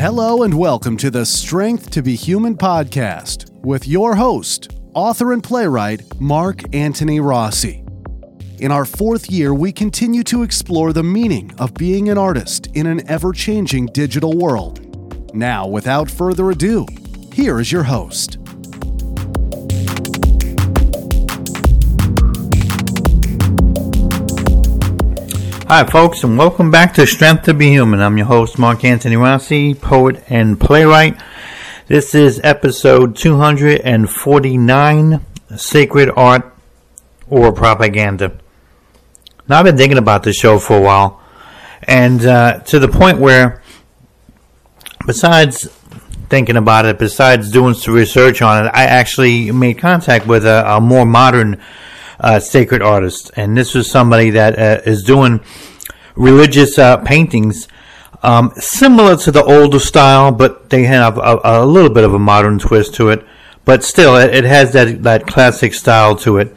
Hello and welcome to the Strength to Be Human podcast with your host, author and playwright Mark Antony Rossi. In our fourth year, we continue to explore the meaning of being an artist in an ever changing digital world. Now, without further ado, here is your host. Hi, folks, and welcome back to Strength to Be Human. I'm your host, Mark Antony Rossi, poet and playwright. This is episode 249 Sacred Art or Propaganda. Now, I've been thinking about this show for a while, and uh, to the point where, besides thinking about it, besides doing some research on it, I actually made contact with a, a more modern uh, sacred artist, and this was somebody that uh, is doing religious uh, paintings um, similar to the older style, but they have a, a, little bit of a modern twist to it. But still, it, it has that that classic style to it.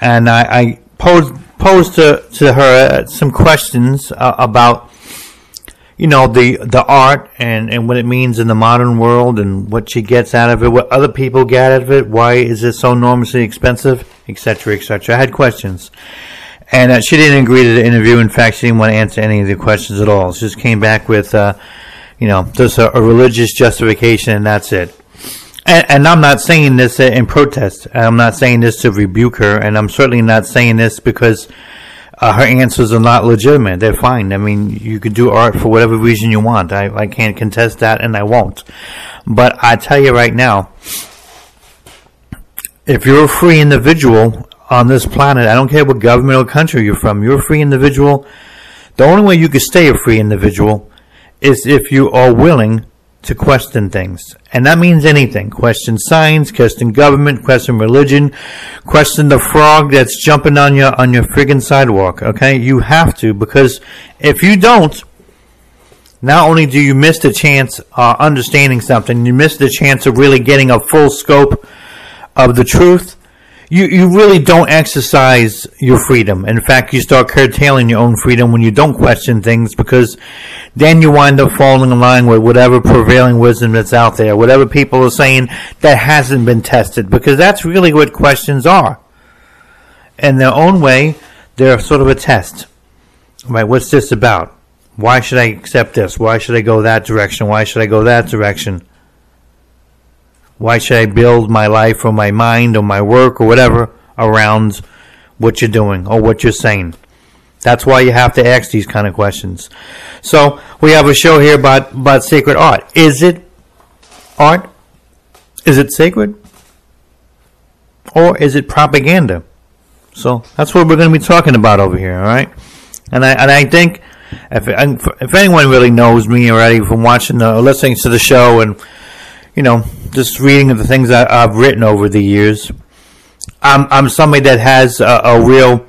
And I, I posed posed to to her uh, some questions uh, about you know the the art and and what it means in the modern world and what she gets out of it, what other people get out of it, why is it so enormously expensive, etc., etc. I had questions, and uh, she didn't agree to the interview. In fact, she didn't want to answer any of the questions at all. She just came back with, uh, you know, just a, a, religious justification, and that's it. And, and I'm not saying this in protest. I'm not saying this to rebuke her, and I'm certainly not saying this because uh, her answers are not legitimate. They're fine. I mean, you can do art for whatever reason you want. I, I can't contest that, and I won't. But I tell you right now, if you're a free individual on this planet, I don't care what government or country you're from, you're a free individual. The only way you can stay a free individual is if you are willing to question things. And that means anything. Question science, question government, question religion, question the frog that's jumping on your on your friggin' sidewalk. Okay? You have to because if you don't, not only do you miss the chance uh, understanding something, you miss the chance of really getting a full scope of the truth you, you really don't exercise your freedom. In fact, you start curtailing your own freedom when you don't question things because then you wind up falling in line with whatever prevailing wisdom that's out there, whatever people are saying that hasn't been tested, because that's really what questions are. In their own way, they're sort of a test. Right? What's this about? Why should I accept this? Why should I go that direction? Why should I go that direction? Why should I build my life or my mind or my work or whatever around what you're doing or what you're saying? That's why you have to ask these kind of questions. So we have a show here about, about sacred art. Is it art? Is it sacred? Or is it propaganda? So that's what we're going to be talking about over here, all right? And I and I think if if anyone really knows me already from watching or listening to the show and you know just reading of the things that I've written over the years, I'm I'm somebody that has a, a real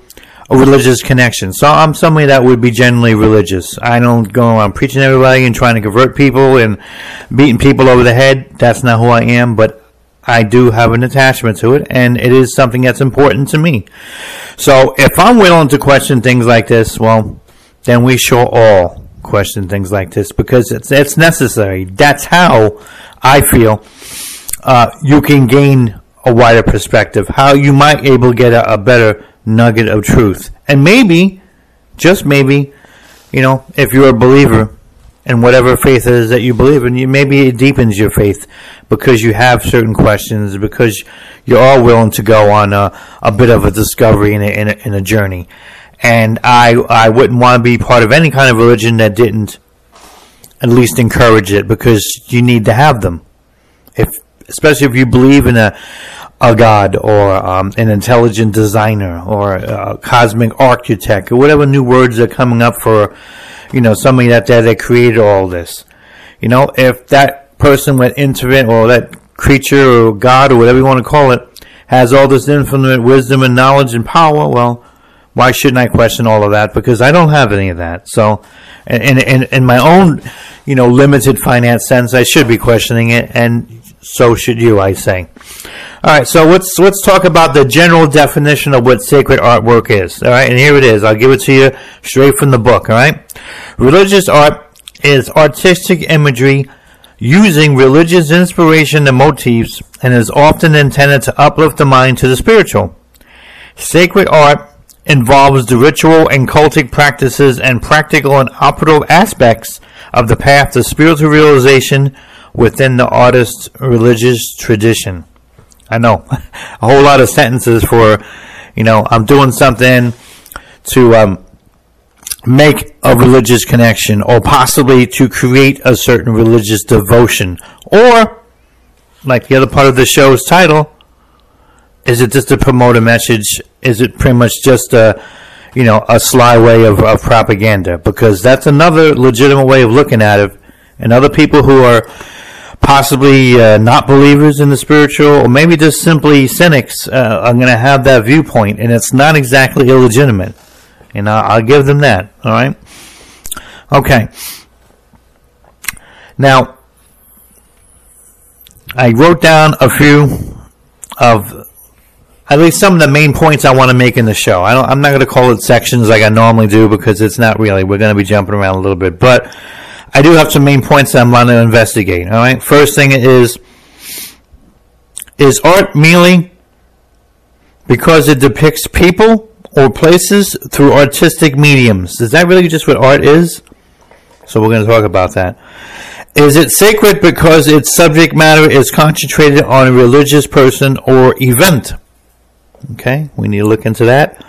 a religious connection. So I'm somebody that would be generally religious. I don't go around preaching everybody and trying to convert people and beating people over the head. That's not who I am, but I do have an attachment to it, and it is something that's important to me. So if I'm willing to question things like this, well, then we should all question things like this because it's it's necessary. That's how I feel uh, you can gain a wider perspective, how you might able to get a, a better nugget of truth. And maybe, just maybe, you know, if you're a believer in whatever faith it is that you believe in, you, maybe it deepens your faith because you have certain questions, because you are all willing to go on a, a bit of a discovery in a, a, in a journey. And I, I wouldn't want to be part of any kind of religion that didn't at least encourage it because you need to have them. If especially if you believe in a a god or um, an intelligent designer or a cosmic architect or whatever new words are coming up for you know somebody that that, created all this. You know, if that person went into it or that creature or god or whatever you want to call it has all this infinite wisdom and knowledge and power, well, why shouldn't I question all of that? Because I don't have any of that. So, in, in, in my own, you know, limited finance sense, I should be questioning it, and so should you, I say. All right, so let's let's talk about the general definition of what sacred artwork is. All right, and here it is. I'll give it to you straight from the book. All right, religious art is artistic imagery using religious inspiration and motifs and is often intended to uplift the mind to the spiritual. Sacred art involves the ritual and cultic practices and practical and operative aspects of the path to spiritual realization within the artist's religious tradition. I know a whole lot of sentences for, you know, I'm doing something to um, make a religious connection or possibly to create a certain religious devotion or like the other part of the show's title is it just to promote a message is it pretty much just a you know a sly way of, of propaganda because that's another legitimate way of looking at it and other people who are possibly uh, not believers in the spiritual or maybe just simply cynics uh, are going to have that viewpoint and it's not exactly illegitimate and I'll, I'll give them that. All right. Okay. Now, I wrote down a few of at least some of the main points I want to make in the show. I am not going to call it sections like I normally do because it's not really. We're going to be jumping around a little bit, but I do have some main points that I'm going to investigate. All right. First thing is, is art merely because it depicts people or places through artistic mediums. Is that really just what art is? So we're going to talk about that. Is it sacred because its subject matter is concentrated on a religious person or event? Okay, we need to look into that.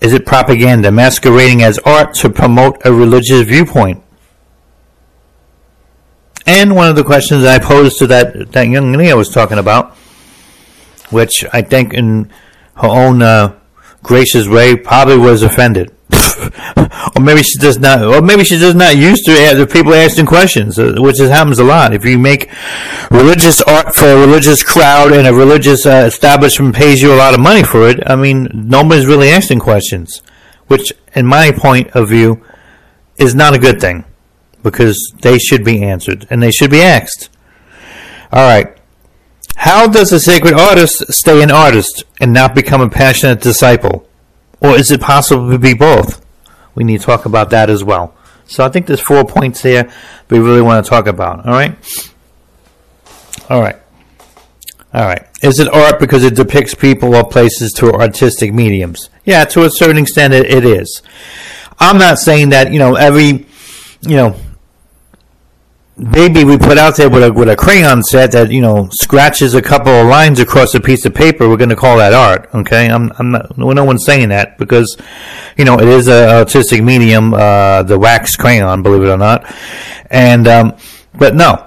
Is it propaganda masquerading as art to promote a religious viewpoint? And one of the questions I posed to that, that young lady I was talking about, which I think in her own uh, gracious way probably was offended. or maybe she does not, or maybe she's just not used to the people asking questions, uh, which happens a lot. If you make religious art for a religious crowd and a religious uh, establishment pays you a lot of money for it, I mean, nobody's really asking questions, which, in my point of view, is not a good thing because they should be answered and they should be asked. All right. How does a sacred artist stay an artist and not become a passionate disciple? Or is it possible to be both? We need to talk about that as well. So I think there's four points here we really want to talk about. All right? All right. All right. Is it art because it depicts people or places through artistic mediums? Yeah, to a certain extent it, it is. I'm not saying that, you know, every, you know, baby we put out there with a with a crayon set that you know scratches a couple of lines across a piece of paper, we're going to call that art. Okay, I'm I'm not no one's saying that because you know it is a artistic medium, uh, the wax crayon, believe it or not, and um, but no.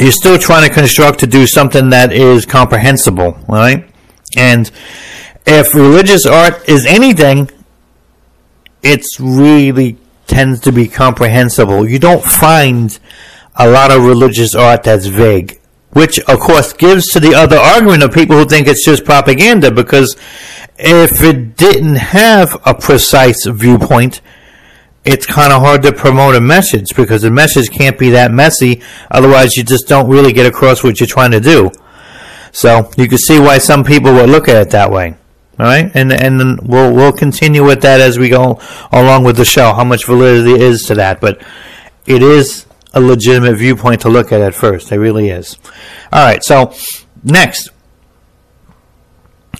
You're still trying to construct to do something that is comprehensible, right? And if religious art is anything, it's really tends to be comprehensible. You don't find a lot of religious art that's vague, which of course gives to the other argument of people who think it's just propaganda because if it didn't have a precise viewpoint, it's kind of hard to promote a message because the message can't be that messy. Otherwise, you just don't really get across what you're trying to do. So you can see why some people would look at it that way. All right, and and then we'll we'll continue with that as we go along with the show. How much validity is to that, but it is a legitimate viewpoint to look at at first. It really is. All right, so next.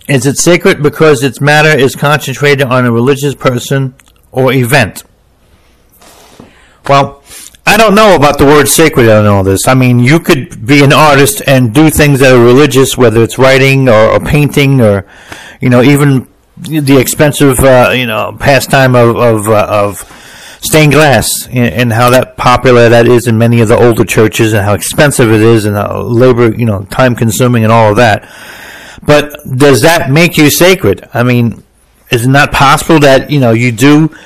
Is it sacred because its matter is concentrated on a religious person or event? Well, I don't know about the word sacred on all this. I mean, you could be an artist and do things that are religious, whether it's writing or, or painting or you know, even the expensive, uh, you know, pastime of of, uh, of stained glass and, and, how that popular that is in many of the older churches and how expensive it is and how labor, you know, time consuming and all of that. But does that make you sacred? I mean, is it not possible that you know you do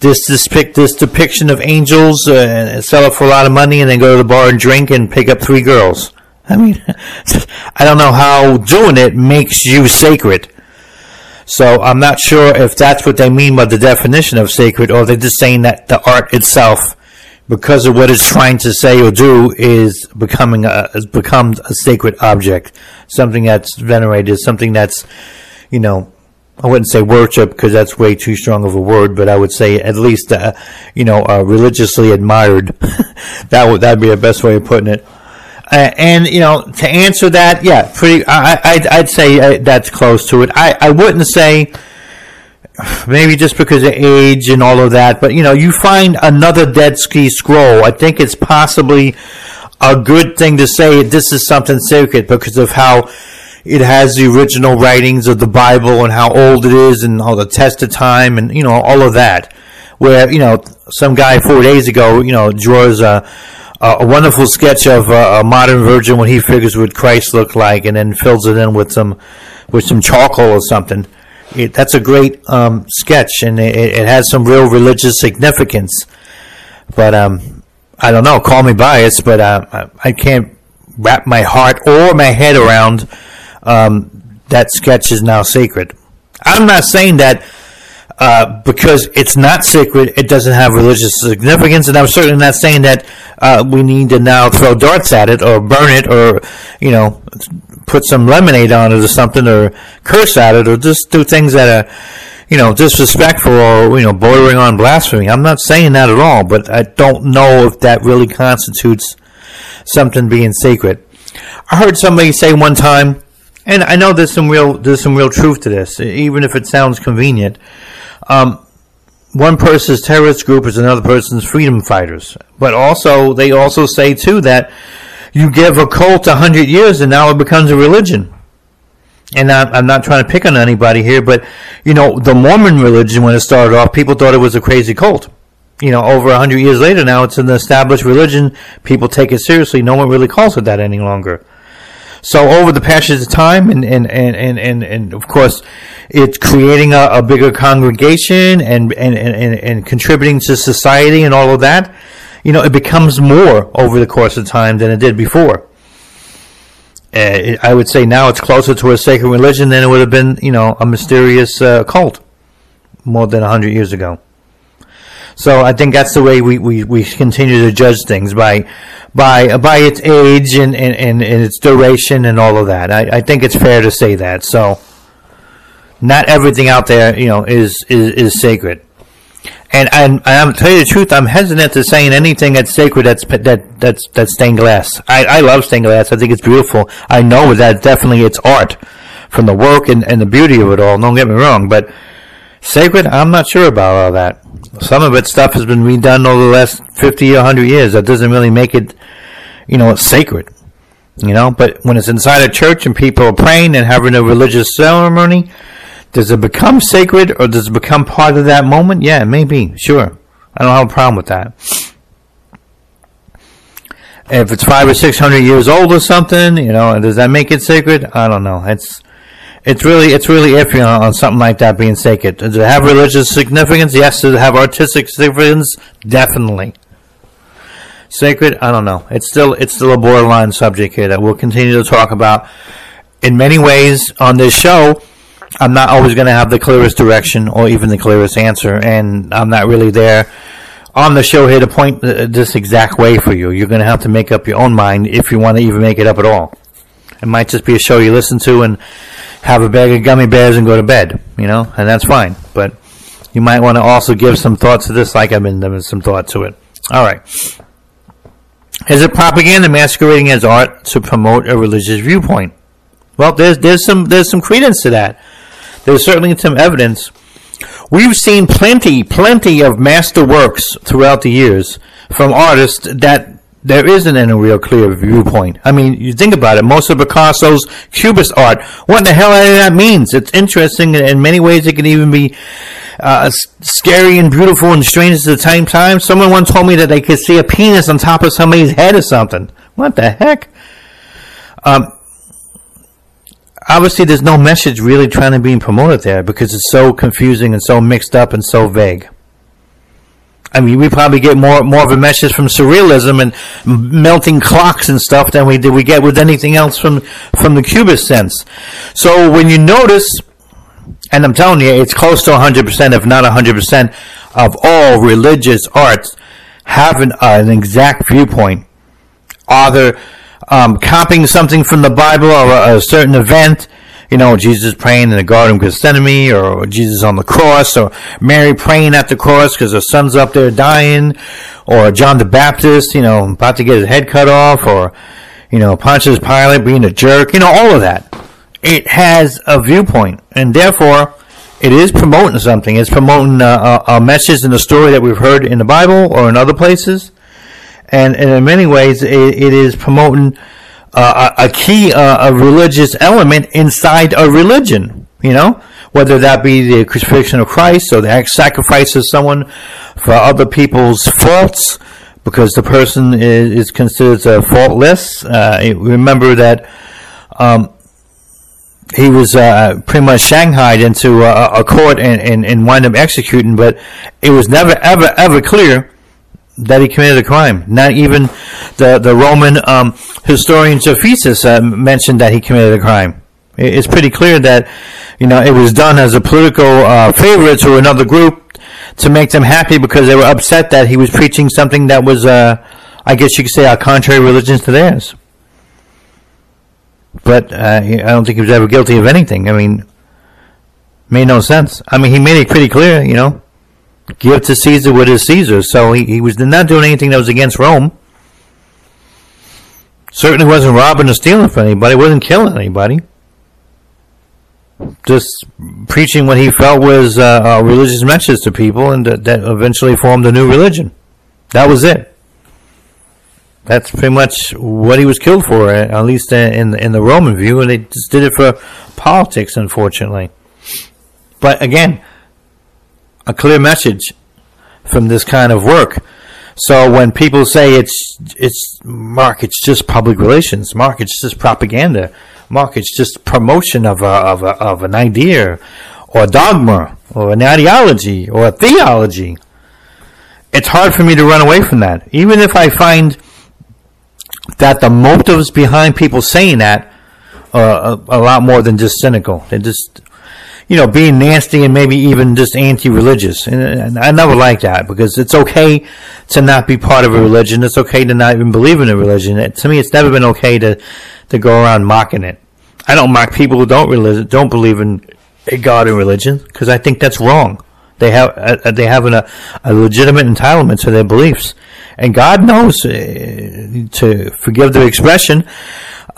this this, pic, this depiction of angels uh, and sell it for a lot of money and then go to the bar and drink and pick up three girls? I mean, I don't know how doing it makes you sacred. So I'm not sure if that's what they mean by the definition of sacred, or they're just saying that the art itself, because of what it's trying to say or do, is becoming a, has become a sacred object, something that's venerated, something that's, you know, I wouldn't say worship because that's way too strong of a word, but I would say at least, uh, you know, uh, religiously admired. that would that'd be the best way of putting it. Uh, and you know, to answer that, yeah, pretty. I, I'd, I'd say uh, that's close to it. I, I wouldn't say maybe just because of age and all of that, but you know, you find another Dead Sea Scroll. I think it's possibly a good thing to say this is something sacred because of how it has the original writings of the Bible and how old it is and all the test of time and you know all of that. Where you know some guy four days ago you know draws a a wonderful sketch of a, a modern virgin when he figures what Christ looked like and then fills it in with some with some charcoal or something. It, that's a great um, sketch and it, it, has some real religious significance. But um, I don't know, call me biased, but uh, I can't wrap my heart or my head around um, that sketch is now sacred. I'm not saying that uh, because it's not sacred, it doesn't have religious significance, and I'm certainly not saying that uh, we need to now throw darts at it or burn it or, you know, put some lemonade on it or something or curse at it or just do things that are, you know, disrespectful or, you know, bordering on blasphemy. I'm not saying that at all, but I don't know if that really constitutes something being sacred. I heard somebody say one time, and I know there's some real there's some real truth to this, even if it sounds convenient. Um, one person's terrorist group is another person's freedom fighters, but also they also say too that you give a cult a hundred years and now it becomes a religion. And I'm not trying to pick on anybody here, but you know the Mormon religion when it started off, people thought it was a crazy cult. You know, over a hundred years later, now it's an established religion. People take it seriously. No one really calls it that any longer. So over the passage of time, and and and and and, and of course, it's creating a, a bigger congregation and, and and and contributing to society and all of that. You know, it becomes more over the course of time than it did before. Uh, I would say now it's closer to a sacred religion than it would have been, you know, a mysterious uh, cult more than a hundred years ago. So I think that's the way we, we, we continue to judge things by by by its age and, and, and, and its duration and all of that. I, I think it's fair to say that. So not everything out there, you know, is is, is sacred. And and I'm tell you the truth, I'm hesitant to saying anything that's sacred that's that that's that's stained glass. I, I love stained glass. I think it's beautiful. I know that definitely it's art from the work and, and the beauty of it all. Don't get me wrong, but sacred, I'm not sure about all that. Some of it stuff has been redone over the last 50 or 100 years. That doesn't really make it, you know, sacred. You know, but when it's inside a church and people are praying and having a religious ceremony, does it become sacred or does it become part of that moment? Yeah, maybe. Sure. I don't have a problem with that. If it's five or six hundred years old or something, you know, does that make it sacred? I don't know. It's it's really it's really iffy on, on, something like that being sacred. Does it have religious significance? Yes. Does it have artistic significance? Definitely. Sacred? I don't know. It's still it's still a borderline subject here that we'll continue to talk about in many ways on this show. I'm not always going to have the clearest direction or even the clearest answer, and I'm not really there on the show here to point uh, this exact way for you. You're going to have to make up your own mind if you want to even make it up at all. It might just be a show you listen to and have a bag of gummy bears and go to bed, you know, and that's fine. But you might want to also give some thought to this, like I've been giving some thought to it. All right. Is it propaganda masquerading as art to promote a religious viewpoint? Well, there's there's some there's some credence to that. There's certainly some evidence. We've seen plenty, plenty of master works throughout the years from artists that there isn't any real clear viewpoint. I mean, you think about it, most of Picasso's Cubist art, what the hell that means? It's interesting, in many ways it can even be uh, scary and beautiful and strange at the same time. Someone once told me that they could see a penis on top of somebody's head or something. What the heck? Um, obviously there's no message really trying to be promoted there because it's so confusing and so mixed up and so vague. I mean, we probably get more more of a message from surrealism and melting clocks and stuff than we did we get with anything else from from the Cubist sense. So when you notice, and I'm telling you, it's close to 100 percent, if not 100 percent, of all religious arts have an, uh, an exact viewpoint, either um, copying something from the Bible or a, a certain event you know, Jesus praying in the Garden of Gethsemane, or Jesus on the cross, or Mary praying at the cross because her son's up there dying, or John the Baptist, you know, about to get his head cut off, or, you know, Pontius Pilate being a jerk, you know, all of that. It has a viewpoint, and therefore, it is promoting something. It's promoting uh, a, a message in the story that we've heard in the Bible or in other places, and, and in many ways, it, it is promoting uh, a, key, uh, a religious element inside a religion. You know, whether that be the crucifixion of Christ or the sacrifice of someone for other people's faults, because the person is, is considered uh, faultless. Uh, remember that. Um, he was uh, pretty much shanghaied into a, a court and, and, and wind up executing, but it was never, ever, ever clear that he committed a crime. Not even the, the Roman um, historian Josephus uh, mentioned that he committed a crime. It's pretty clear that, you know, it was done as a political uh, favor to another group to make them happy because they were upset that he was preaching something that was, uh, I guess you could say, a contrary religion to theirs but uh, I don't think he was ever guilty of anything. I mean, made no sense. I mean, he made it pretty clear, you know, give to Caesar what is Caesar. So he, he was not doing anything that was against Rome. Certainly wasn't robbing or stealing from anybody. wasn't killing anybody. Just preaching what he felt was uh, a religious message to people, and that, that eventually formed a new religion. That was it that's pretty much what he was killed for, at least in in the Roman view, and they just did it for politics, unfortunately. But again, a clear message from this kind of work. So when people say it's it's Mark, it's just public relations, Mark, it's just propaganda, Mark, it's just promotion of a, of a, of an idea, or a dogma, or an ideology, or a theology. It's hard for me to run away from that, even if I find that the motives behind people saying that are a, a lot more than just cynical. They're just, you know, being nasty and maybe even just anti-religious. And, I never like that because it's okay to not be part of a religion. It's okay to not even believe in a religion. It, to me, it's never been okay to, to go around mocking it. I don't mock people who don't religion, don't believe in a God and religion because I think that's wrong. They have uh, they have an, a, a legitimate entitlement to their beliefs and God knows uh, to forgive the expression.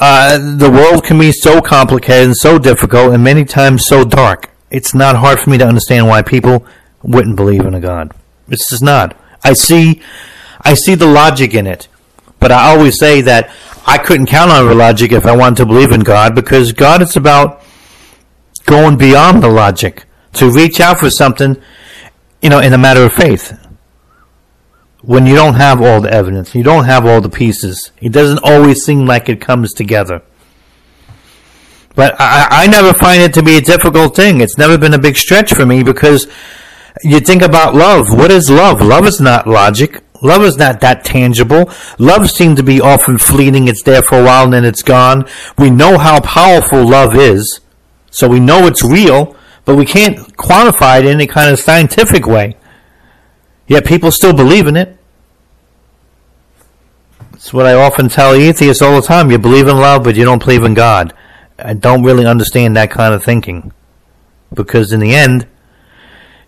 Uh, the world can be so complicated and so difficult, and many times so dark. It's not hard for me to understand why people wouldn't believe in a God. It's just not. I see, I see the logic in it, but I always say that I couldn't count on the logic if I wanted to believe in God because God is about going beyond the logic to reach out for something, you know, in a matter of faith when you don't have all the evidence, you don't have all the pieces. It doesn't always seem like it comes together. But I, I never find it to be a difficult thing. It's never been a big stretch for me because you think about love. What is love? Love is not logic. Love is not that tangible. Love seems to be often fleeting. It's there for a while and then it's gone. We know how powerful love is. So we know it's real, but we can't quantify it in any kind of scientific way. Yet people still believe in it. It's what I often tell atheists all the time. You believe in love, but you don't believe in God. I don't really understand that kind of thinking. Because in the end,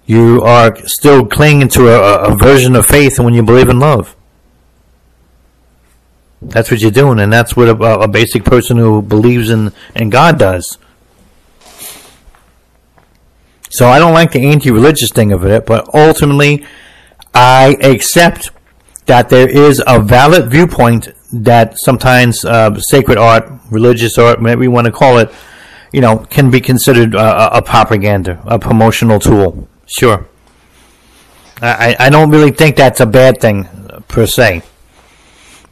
you are still clinging to a, a version of faith when you believe in love. That's what you're doing, and that's what a, a basic person who believes in, in God does. So I don't like the anti-religious thing of it, but ultimately, I accept that there is a valid viewpoint that sometimes uh, sacred art, religious art, whatever you want to call it, you know, can be considered a, a propaganda, a promotional tool. Sure. I, I don't really think that's a bad thing per se.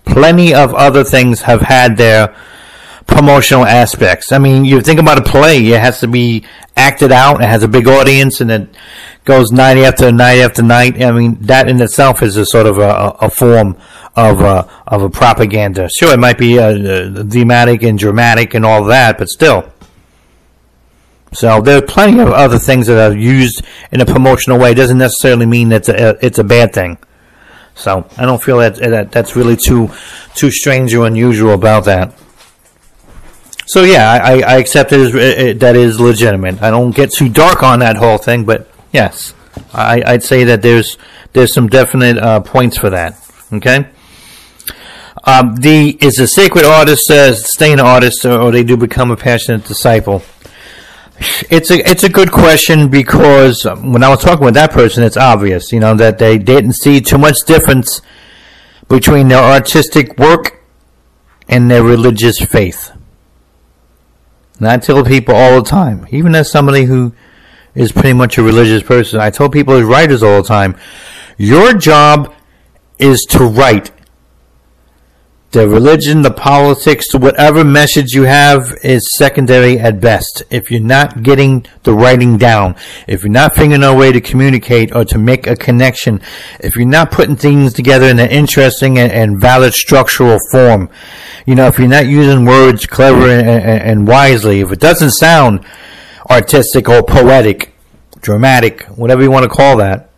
Plenty of other things have had their promotional aspects. I mean, you think about a play, it has to be acted out, it has a big audience, and it goes night after night after night. I mean, that in itself is a sort of a, a form of a, of a propaganda. Sure, it might be a thematic and dramatic and all that, but still. So there are plenty of other things that are used in a promotional way. It doesn't necessarily mean that it's a, it's a bad thing. So I don't feel that, that that's really too too strange or unusual about that. So yeah, I, I accept it as it, that is legitimate. I don't get too dark on that whole thing, but yes, I, I'd say that there's there's some definite uh, points for that. Okay. Um, the is a sacred artist uh, stay an artist, or, or they do become a passionate disciple? It's a it's a good question because when I was talking with that person, it's obvious, you know, that they didn't see too much difference between their artistic work and their religious faith. And I tell people all the time, even as somebody who is pretty much a religious person, I tell people as writers all the time, your job is to write the religion, the politics, whatever message you have is secondary at best. If you're not getting the writing down, if you're not figuring out a way to communicate or to make a connection, if you're not putting things together in an interesting and, and valid structural form, you know, if you're not using words clever and, and, and wisely, if it doesn't sound artistic or poetic, dramatic, whatever you want to call that,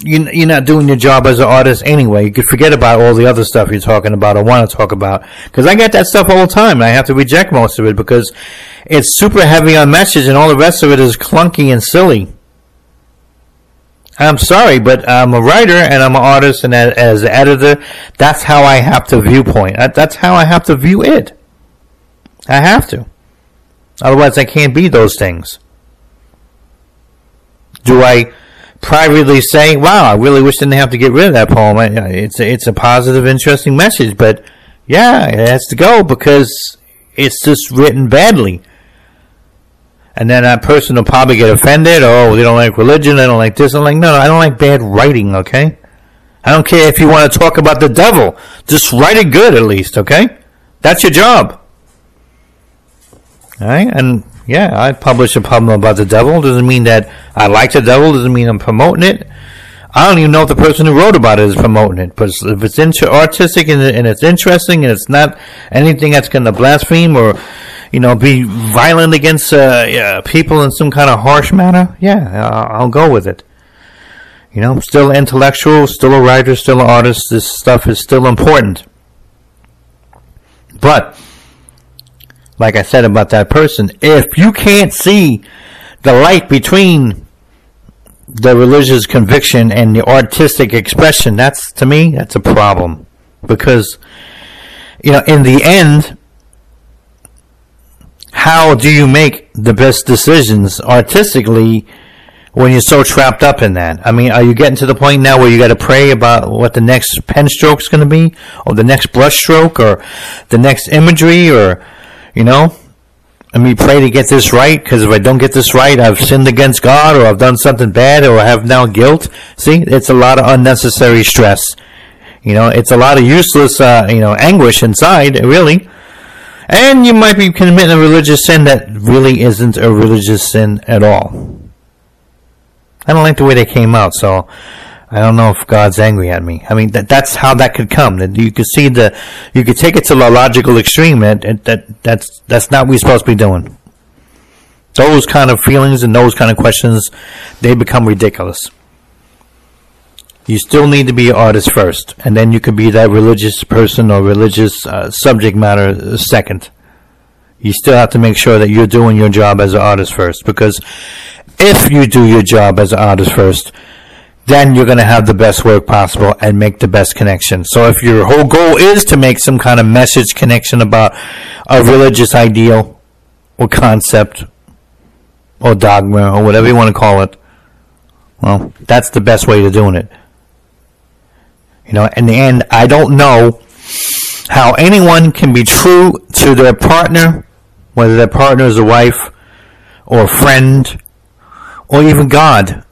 you're not doing your job as an artist anyway. You could forget about all the other stuff you're talking about or want to talk about. Because I get that stuff all the time, and I have to reject most of it because it's super heavy on message, and all the rest of it is clunky and silly. I'm sorry, but I'm a writer and I'm an artist, and as an editor, that's how I have to viewpoint. That's how I have to view it. I have to. Otherwise, I can't be those things. Do I? Privately saying, "Wow, I really wish I didn't have to get rid of that poem." It's a, it's a positive, interesting message, but yeah, it has to go because it's just written badly. And then that person will probably get offended. Oh, they don't like religion. They don't like this. I'm like, no, no, I don't like bad writing. Okay, I don't care if you want to talk about the devil. Just write it good, at least. Okay, that's your job. All right, and yeah, I publish a poem about the devil. Doesn't mean that I like the devil. Doesn't mean I'm promoting it. I don't even know if the person who wrote about it is promoting it. But if it's inter- artistic and, and it's interesting and it's not anything that's going to blaspheme or, you know, be violent against uh, yeah, people in some kind of harsh manner, yeah, I'll, I'll go with it. You know, still intellectual, still a writer, still an artist. This stuff is still important. But like I said about that person, if you can't see the light between the religious conviction and the artistic expression, that's to me, that's a problem. Because, you know, in the end, how do you make the best decisions artistically when you're so trapped up in that? I mean, are you getting to the point now where you got to pray about what the next pen stroke is going to be, or the next brush stroke, or the next imagery, or you know, let me pray to get this right, because if I don't get this right, I've sinned against God, or I've done something bad, or I have now guilt. See, it's a lot of unnecessary stress. You know, it's a lot of useless, uh, you know, anguish inside, really. And you might be committing a religious sin that really isn't a religious sin at all. I don't like the way they came out, so I don't know if God's angry at me. I mean, that, that's how that could come. That you could see the, you could take it to the logical extreme. That, that that's that's not what we're supposed to be doing. Those kind of feelings and those kind of questions, they become ridiculous. You still need to be an artist first, and then you could be that religious person or religious uh, subject matter second. You still have to make sure that you're doing your job as an artist first, because if you do your job as an artist first, then you're going to have the best work possible and make the best connection. So if your whole goal is to make some kind of message connection about a religious ideal or concept or dogma or whatever you want to call it, well, that's the best way to doing it. You know, in the end, I don't know how anyone can be true to their partner, whether their partner is a wife or a friend or even God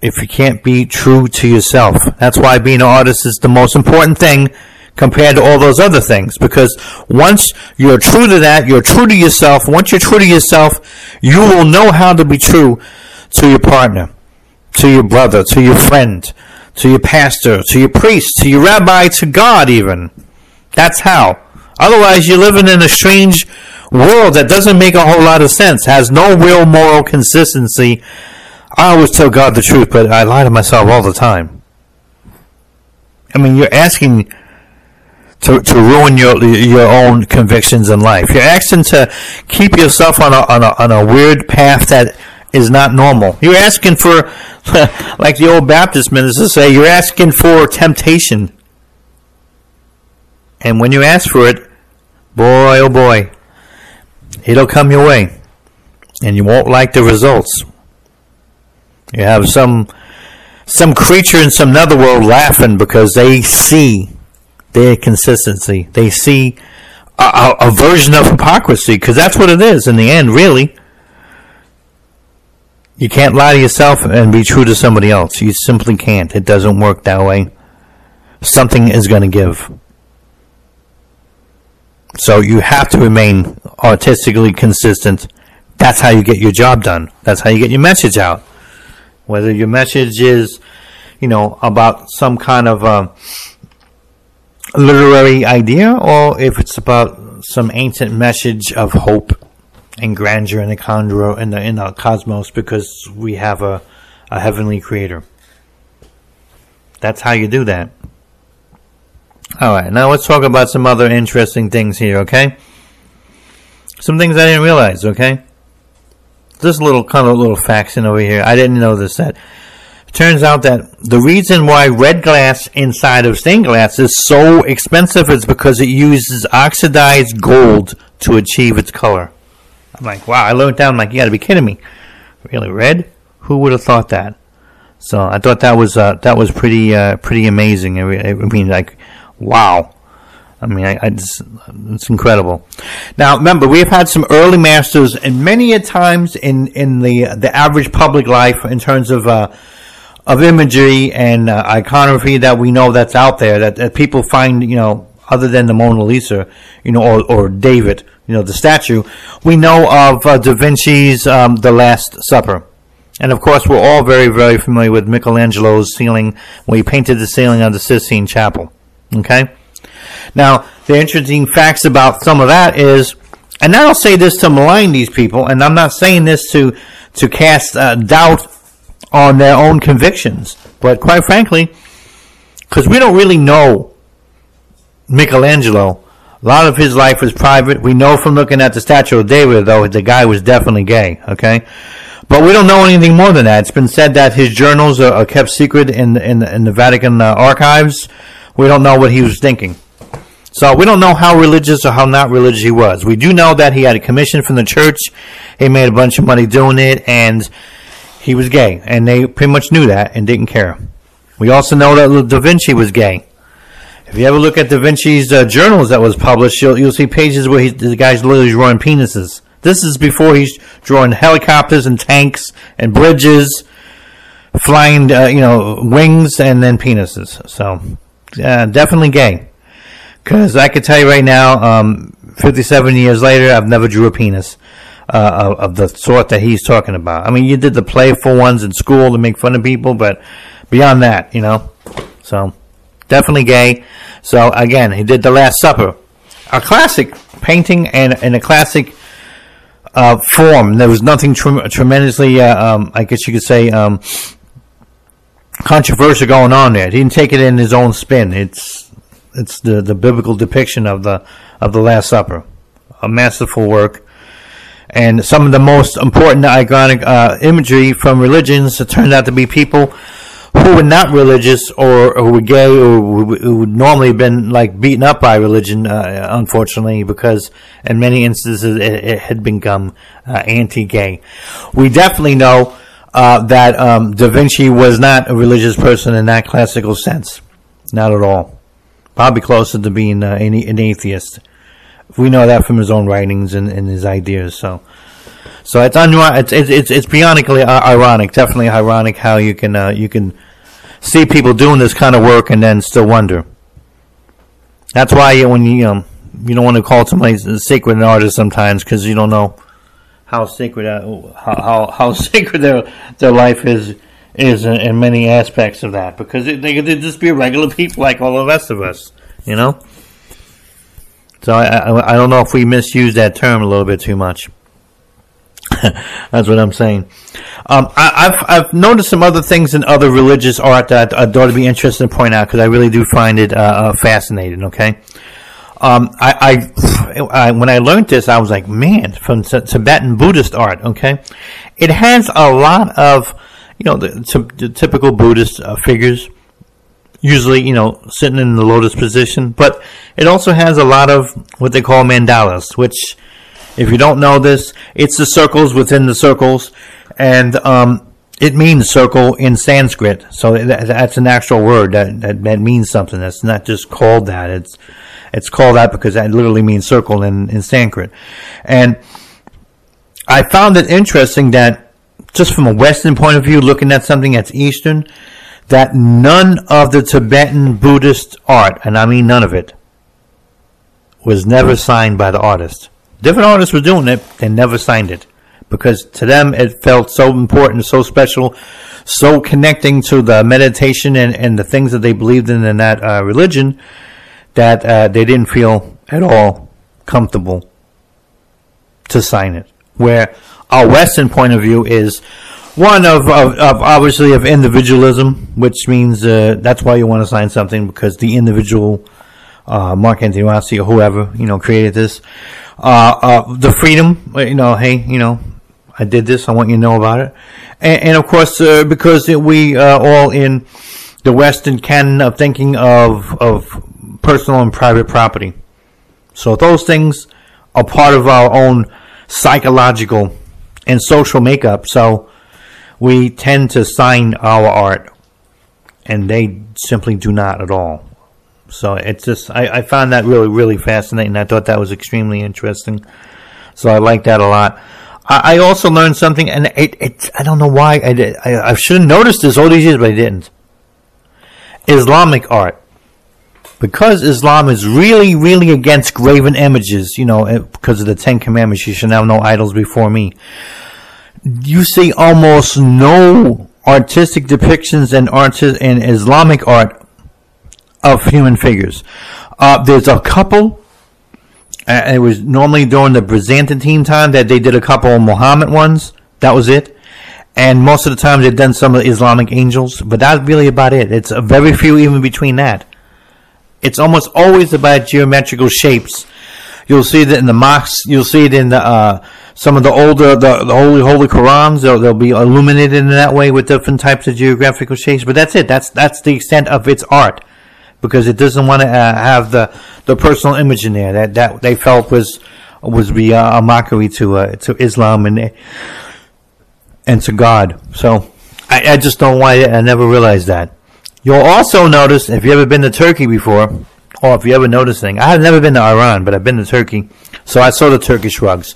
if you can't be true to yourself. That's why being an artist is the most important thing compared to all those other things. Because once you're true to that, you're true to yourself. Once you're true to yourself, you will know how to be true to your partner, to your brother, to your friend, to your pastor, to your priest, to your rabbi, to God even. That's how. Otherwise, you're living in a strange world that doesn't make a whole lot of sense, has no real moral consistency, I always tell God the truth, but I lie to myself all the time. I mean, you're asking to, to ruin your your own convictions in life. You're asking to keep yourself on a, on a on a weird path that is not normal. You're asking for, like the old Baptist ministers say, you're asking for temptation. And when you ask for it, boy oh boy, it'll come your way, and you won't like the results. You have some some creature in some netherworld laughing because they see their consistency. They see a, a, a version of hypocrisy because that's what it is in the end, really. You can't lie to yourself and be true to somebody else. You simply can't. It doesn't work that way. Something is going to give. So you have to remain artistically consistent. That's how you get your job done. That's how you get your message out. Whether your message is, you know, about some kind of uh, literary idea or if it's about some ancient message of hope and grandeur in the conjure in the in the cosmos because we have a, a heavenly creator. That's how you do that. All right, now let's talk about some other interesting things here, okay? Some things I didn't realize, okay? This little kind of little facts in over here. I didn't know this that turns out that the reason why red glass inside of stained glass is so expensive is because it uses oxidized gold to achieve its color. I'm like, wow, I that. I'm like, you gotta be kidding me. Really, red? Who would have thought that? So I thought that was uh, that was pretty uh, pretty amazing. I, mean, like, wow. I mean, I, I just, it's incredible. Now, remember, we've had some early masters, and many a times in, in the the average public life, in terms of uh, of imagery and uh, iconography that we know that's out there, that, that people find, you know, other than the Mona Lisa, you know, or, or David, you know, the statue, we know of uh, Da Vinci's um, The Last Supper. And of course, we're all very, very familiar with Michelangelo's ceiling when he painted the ceiling of the Sistine Chapel. Okay? Now, the interesting facts about some of that is, and I don't say this to malign these people, and I'm not saying this to, to cast uh, doubt on their own convictions, but quite frankly, because we don't really know Michelangelo, a lot of his life was private. We know from looking at the statue of David, though, the guy was definitely gay, okay? But we don't know anything more than that. It's been said that his journals are, kept secret in, in, in the Vatican uh, archives. We don't know what he was thinking. So we don't know how religious or how not religious he was. We do know that he had a commission from the church. He made a bunch of money doing it, and he was gay. And they pretty much knew that and didn't care. We also know that Da Vinci was gay. If you ever look at Da Vinci's uh, journals that was published, you'll, you'll see pages where he, the guy's literally drawing penises. This is before he's drawing helicopters and tanks and bridges, flying, uh, you know, wings and then penises. So, uh, definitely gay. Because I can tell you right now, um, 57 years later, I've never drew a penis. Uh, of, of, the sort that he's talking about. I mean, you did the playful ones in school to make fun of people, but beyond that, you know. So, definitely gay. So again, he did The Last Supper, a classic painting and in a classic uh, form. There was nothing tre- tremendously, uh, um, I guess you could say, um, controversial going on there. He didn't take it in his own spin. It's it's the, the biblical depiction of the of the Last Supper, a masterful work. And some of the most important iconic uh, imagery from religions that turned out to be people who were not religious or, who were gay or who would normally been like beaten up by religion, uh, unfortunately, because in many instances it, it had become uh, anti-gay. We definitely know uh, that um, Da Vinci was not a religious person in that classical sense, not at all. Probably closer to being uh, an, an, atheist. We know that from his own writings and, and his ideas. So. So it's un- it's it's it's beyondically ironic, definitely ironic how you can uh, you can see people doing this kind of work and then still wonder. That's why when you um, you don't want to call somebody sacred artist sometimes because you don't know how sacred uh, how, how how sacred their their life is is in, in many aspects of that because they could just be regular people like all the rest of us, you know. So I, I, I don't know if we misuse that term a little bit too much. That's what I'm saying. Um, I, have I've noticed some other things in other religious art that I thought would be interesting to point out because I really do find it uh, uh, fascinating. Okay, um, I, I, I, when I learned this, I was like, man, from Tibetan Buddhist art. Okay, it has a lot of you know the, the typical Buddhist uh, figures usually, you know, sitting in the lotus position, but it also has a lot of what they call mandalas, which, if you don't know this, it's the circles within the circles, and um, it means circle in Sanskrit. So that's an actual word that, that, that means something. That's not just called that. It's it's called that because that literally means circle in, in Sanskrit. And I found it interesting that just from a Western point of view, looking at something that's Eastern, that none of the Tibetan Buddhist art, and I mean none of it, was never signed by the artist. Different artists were doing it, they never signed it. Because to them it felt so important, so special, so connecting to the meditation and, and the things that they believed in in that uh, religion that uh, they didn't feel at all comfortable to sign it. Where our Western point of view is one of, of, of, obviously of individualism, which means uh, that's why you want to sign something because the individual, uh, Mark Antony Rossi or whoever you know created this, uh, uh the freedom, uh, you know, hey, you know, I did this, I want you to know about it, and, and of course uh, because we are all in the Western canon of thinking of of personal and private property, so those things are part of our own psychological and social makeup. So we tend to sign our art, and they simply do not at all. So it's just I, I found that really really fascinating. I thought that was extremely interesting. So I like that a lot. I, I also learned something, and it, it I don't know why I did. I, I should have noticed this all these years, but I didn't. Islamic art because Islam is really, really against graven images, you know, eh, because of the Ten Commandments, you should have no idols before me you see almost no artistic depictions in artist in Islamic art of human figures. Uh, there's a couple. Uh, it was normally during the Byzantine time that they did a couple of Muhammad ones. That was it. And most of the time they've done some of the Islamic angels, but that's really about it. It's very few even between that. It's almost always about geometrical shapes. You'll see that in the mosques. You'll see it in the uh, some of the older, the, the holy, holy Qurans, they'll, they'll be illuminated in that way with different types of geographical shapes. But that's it. That's, that's the extent of its art. Because it doesn't want to uh, have the, the personal image in there that, that they felt was, was be uh, a mockery to, uh, to Islam and, and to God. So, I, I just don't why I never realized that. You'll also notice, if you have ever been to Turkey before, or if you ever noticed anything, I have never been to Iran, but I've been to Turkey, so I saw the Turkish rugs.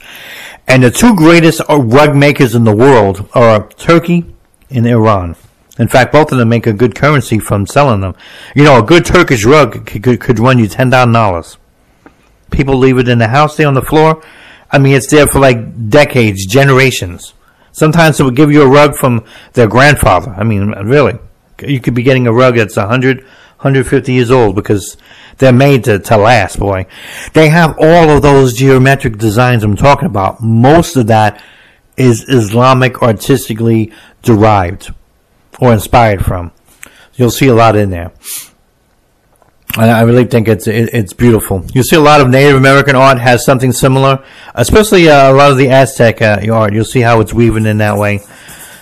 And the two greatest uh, rug makers in the world are Turkey and Iran. In fact, both of them make a good currency from selling them. You know, a good Turkish rug could, could run you $10,000. People leave it in the house there on the floor. I mean, it's there for like decades, generations. Sometimes it would give you a rug from their grandfather. I mean, really. You could be getting a rug that's 100, 150 years old because they're made to, to last, boy. They have all of those geometric designs I'm talking about. Most of that is Islamic artistically derived or inspired from. You'll see a lot in there. And I really think it's it's beautiful. You see a lot of Native American art has something similar, especially uh, a lot of the Aztec uh, art. You'll see how it's weaving in that way.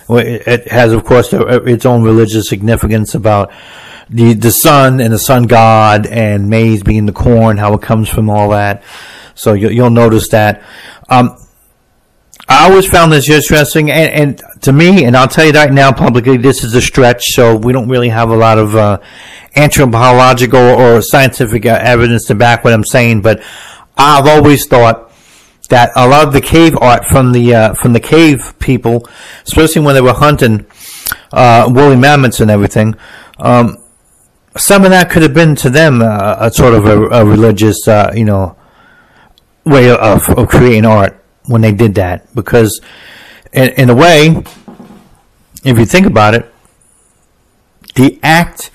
It has, of course, its own religious significance about the the sun and the sun god and maize being the corn, how it comes from all that. So you, will notice that. Um, I always found this interesting, and, and, to me, and I'll tell you right now publicly, this is a stretch. So we don't really have a lot of uh, anthropological or scientific uh, evidence to back what I'm saying. But I've always thought that a lot of the cave art from the uh, from the cave people, especially when they were hunting uh, woolly mammoths and everything, um, some of that could have been to them uh, a sort of a, a religious, uh, you know, way of, of creating art when they did that. Because, in, in a way, if you think about it, the act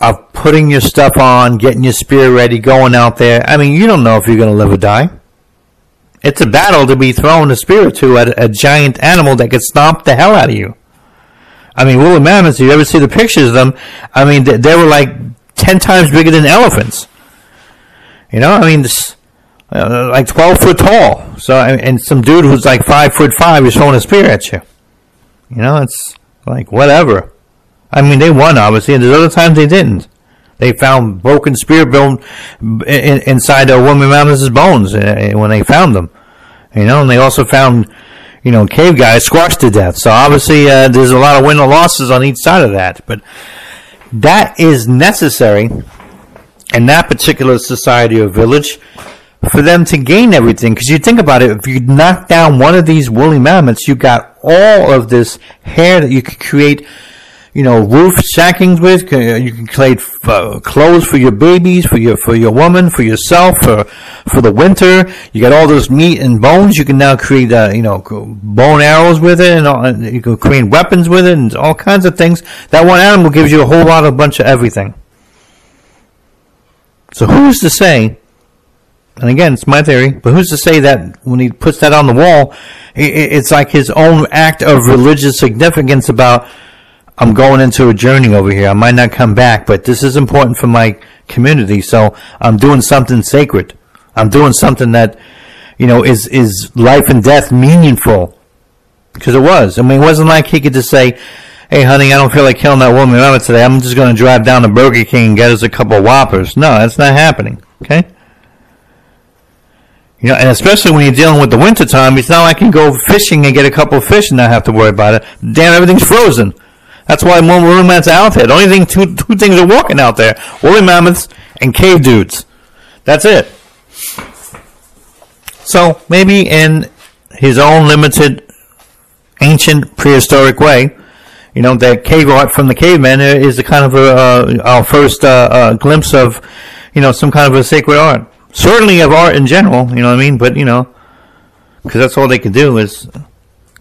of putting your stuff on, getting your spear ready, going out there. I mean, you don't know if you're going to live or die. It's a battle to be thrown a spear to at a giant animal that could stomp the hell out of you. I mean, woolly mammoths, you ever see the pictures of them? I mean, they, they were like 10 times bigger than elephants. You know, I mean, this, uh, like 12 foot tall. So, and some dude who's like 5 foot 5 is throwing a spear at you. You know, it's like, whatever. I mean, they won, obviously, and there's other times they didn't. They found broken spear bone in, inside a woman mammoth's bones uh, when they found them. You know, and they also found, you know, cave guys squashed to death. So obviously, uh, there's a lot of win or losses on each side of that. But that is necessary in that particular society or village for them to gain everything. Because you think about it, if you knock down one of these woolly mammoths, you got all of this hair that you could create you know, roof sackings with. You can create uh, clothes for your babies, for your for your woman, for yourself, for for the winter. You got all those meat and bones. You can now create, uh, you know, bone arrows with it, and, all, and you can create weapons with it, and all kinds of things. That one animal gives you a whole lot, of bunch of everything. So who's to say? And again, it's my theory, but who's to say that when he puts that on the wall, it's like his own act of religious significance about I'm going into a journey over here. I might not come back, but this is important for my community. So I'm doing something sacred. I'm doing something that, you know, is, is life and death meaningful. Because it was. I mean, it wasn't like he could just say, Hey, honey, I don't feel like killing that woman today. I'm just going to drive down to Burger King and get us a couple of Whoppers. No, that's not happening. Okay? You know, and especially when you're dealing with the winter time, it's not like you can go fishing and get a couple of fish and not have to worry about it. Damn, everything's frozen. That's why more woolly mammoths out there. The only thing, two, two things are walking out there: woolly mammoths and cave dudes. That's it. So maybe in his own limited, ancient, prehistoric way, you know, that cave art from the cavemen is a kind of a, uh, our first uh, uh, glimpse of, you know, some kind of a sacred art. Certainly of art in general, you know what I mean? But, you know, because that's all they can do is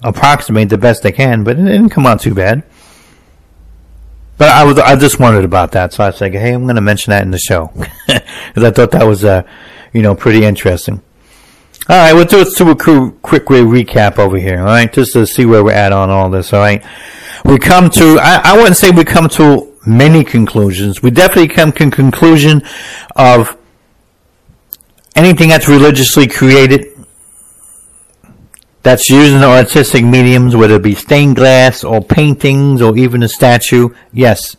approximate the best they can, but it didn't come out too bad. But I was I just wondered about that, so I was like, hey, I'm going to mention that in the show because I thought that was uh, you know pretty interesting. All right, we'll do a super quick recap over here. All right, just to see where we're at on all this. All right, we come to I, I wouldn't say we come to many conclusions. We definitely come to conclusion of anything that's religiously created that's using artistic mediums, whether it be stained glass or paintings or even a statue, yes,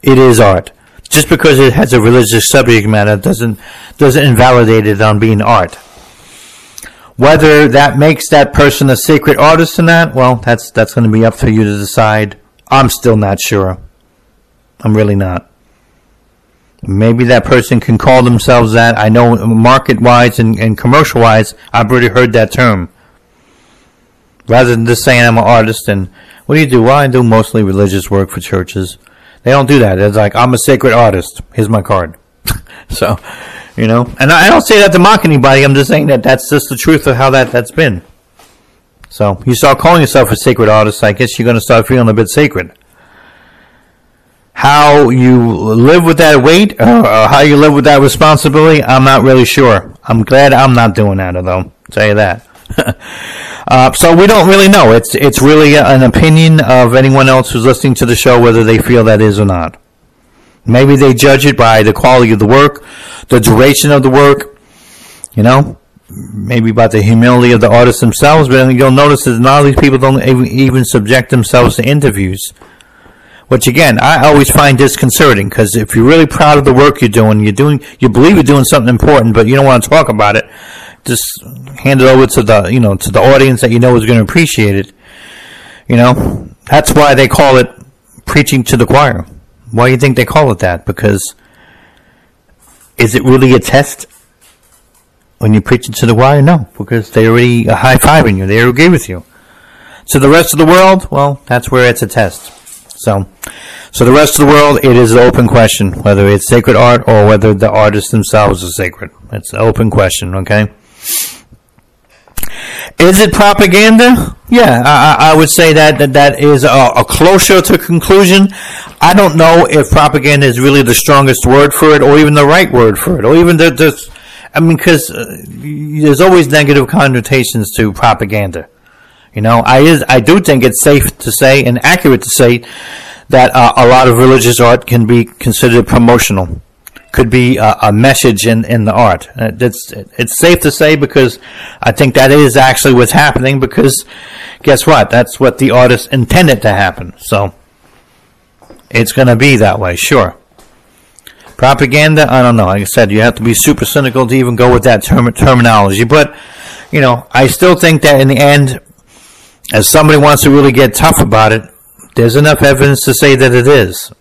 it is art. Just because it has a religious subject matter doesn't doesn't invalidate it on being art. Whether that makes that person a sacred artist or not, well, that's that's going to be up for you to decide. I'm still not sure. I'm really not. Maybe that person can call themselves that. I know market wise and, and commercial wise, I've already heard that term rather than just saying I'm an artist and what do you do? Well, I do mostly religious work for churches. They don't do that. It's like I'm a sacred artist. Here's my card. so, you know, and I don't say that to mock anybody. I'm just saying that that's just the truth of how that that's been. So you start calling yourself a sacred artist, I guess you're going to start feeling a bit sacred. How you live with that weight, or, or how you live with that responsibility, I'm not really sure. I'm glad I'm not doing that, though. Tell you that. uh, so we don't really know. It's it's really an opinion of anyone else who's listening to the show whether they feel that is or not. Maybe they judge it by the quality of the work, the duration of the work, you know, maybe about the humility of the artists themselves. But you'll notice that a lot of these people don't even subject themselves to interviews. Which again, I always find disconcerting because if you're really proud of the work you're doing, you're doing, you believe you're doing something important, but you don't want to talk about it just hand it over to the you know to the audience that you know is going to appreciate it. You know, that's why they call it preaching to the choir. Why do you think they call it that? Because is it really a test when you're preaching to the choir? No, because they already high fiving you. They agree with you. To the rest of the world, well, that's where it's a test. So, so the rest of the world, it is an open question whether it's sacred art or whether the artists themselves are sacred. It's an open question. Okay. Is it propaganda? Yeah, I, I would say that that, that is a, a, closer to conclusion. I don't know if propaganda is really the strongest word for it, or even the right word for it, or even the, the I mean, because uh, there's always negative connotations to propaganda. You know, I is I do think it's safe to say and accurate to say that uh, a lot of religious art can be considered promotional. Could be a, a message in, in the art. Uh, it's it's safe to say because I think that is actually what's happening. Because guess what? That's what the artist intended to happen. So it's going to be that way, sure. Propaganda, I don't know. Like I said, you have to be super cynical to even go with that term- terminology. But, you know, I still think that in the end, as somebody wants to really get tough about it, there's enough evidence to say that it is.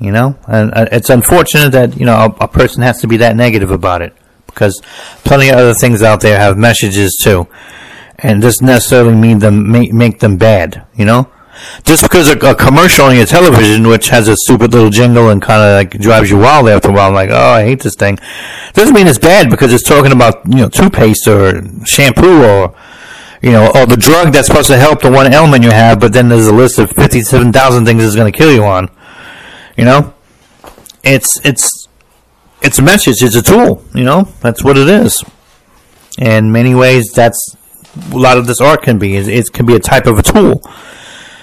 You know, and uh, it's unfortunate that you know a, a, person has to be that negative about it because plenty of other things out there have messages too, and doesn't necessarily mean them make, make them bad. You know, just because a, a, commercial on your television, which has a stupid little jingle and kind of like drives you wild after a while, I'm like, oh, I hate this thing, doesn't mean it's bad because it's talking about you know toothpaste or shampoo or you know, or the drug that's supposed to help the one ailment you have, but then there's a list of 57,000 things it's going to kill you on. You know? It's, it's, it's a message. It's a tool. You know? That's what it is. In many ways, that's a lot of this art can be. It, it can be a type of a tool.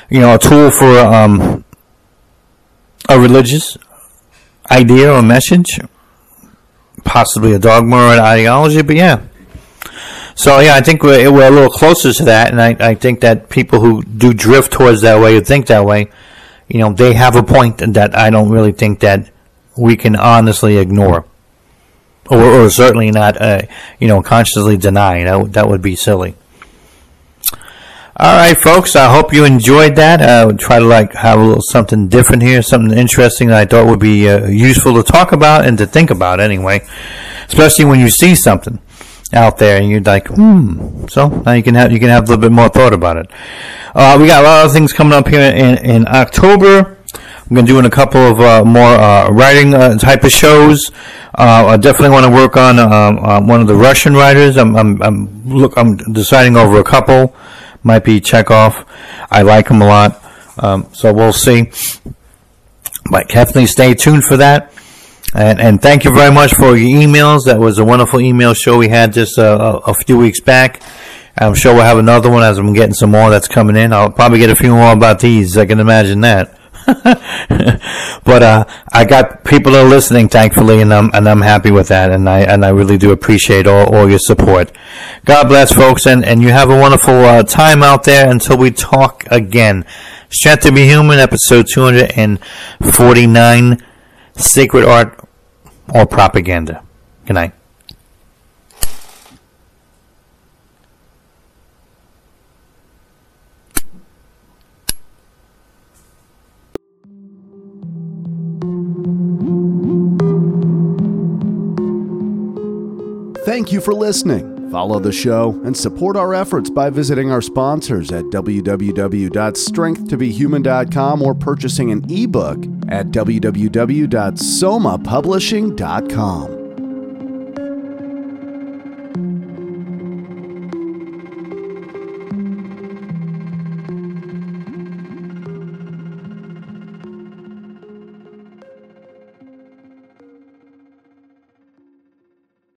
You know, a tool for, um, a religious idea or message, possibly a dogma or an ideology, but yeah, so yeah, I think we're, we're a little closer to that, and I, I think that people who do drift towards that way or think that way, you know, they have a point that I don't really think that we can honestly ignore, or, or certainly not, uh, you know, consciously deny. That that would be silly. All right, folks. I hope you enjoyed that. I would try to like have a little something different here, something interesting that I thought would be uh, useful to talk about and to think about anyway, especially when you see something out there, and you're like, hmm. So now you can have you can have a little bit more thought about it. Uh, we got a lot of things coming up here in, in October. I'm going to do in a couple of uh, more uh, writing uh, type of shows. Uh, I definitely want to work on um, one of the Russian writers. I'm, I'm, I'm, look I'm deciding over a couple. Might be Chekhov. I like him a lot. Um, so we'll see. But definitely stay tuned for that. And, and thank you very much for your emails. That was a wonderful email show we had just uh, a, a few weeks back. I'm sure we'll have another one as I'm getting some more that's coming in. I'll probably get a few more about these. I can imagine that. but uh, I got people are listening, thankfully, and I'm and I'm happy with that, and I and I really do appreciate all, all your support. God bless, folks, and, and you have a wonderful uh, time out there until we talk again. Strength to be human, episode 249 sacred art or propaganda. Good night. Thank you for listening. Follow the show and support our efforts by visiting our sponsors at www.strengthtobehuman.com or purchasing an ebook at www.somapublishing.com.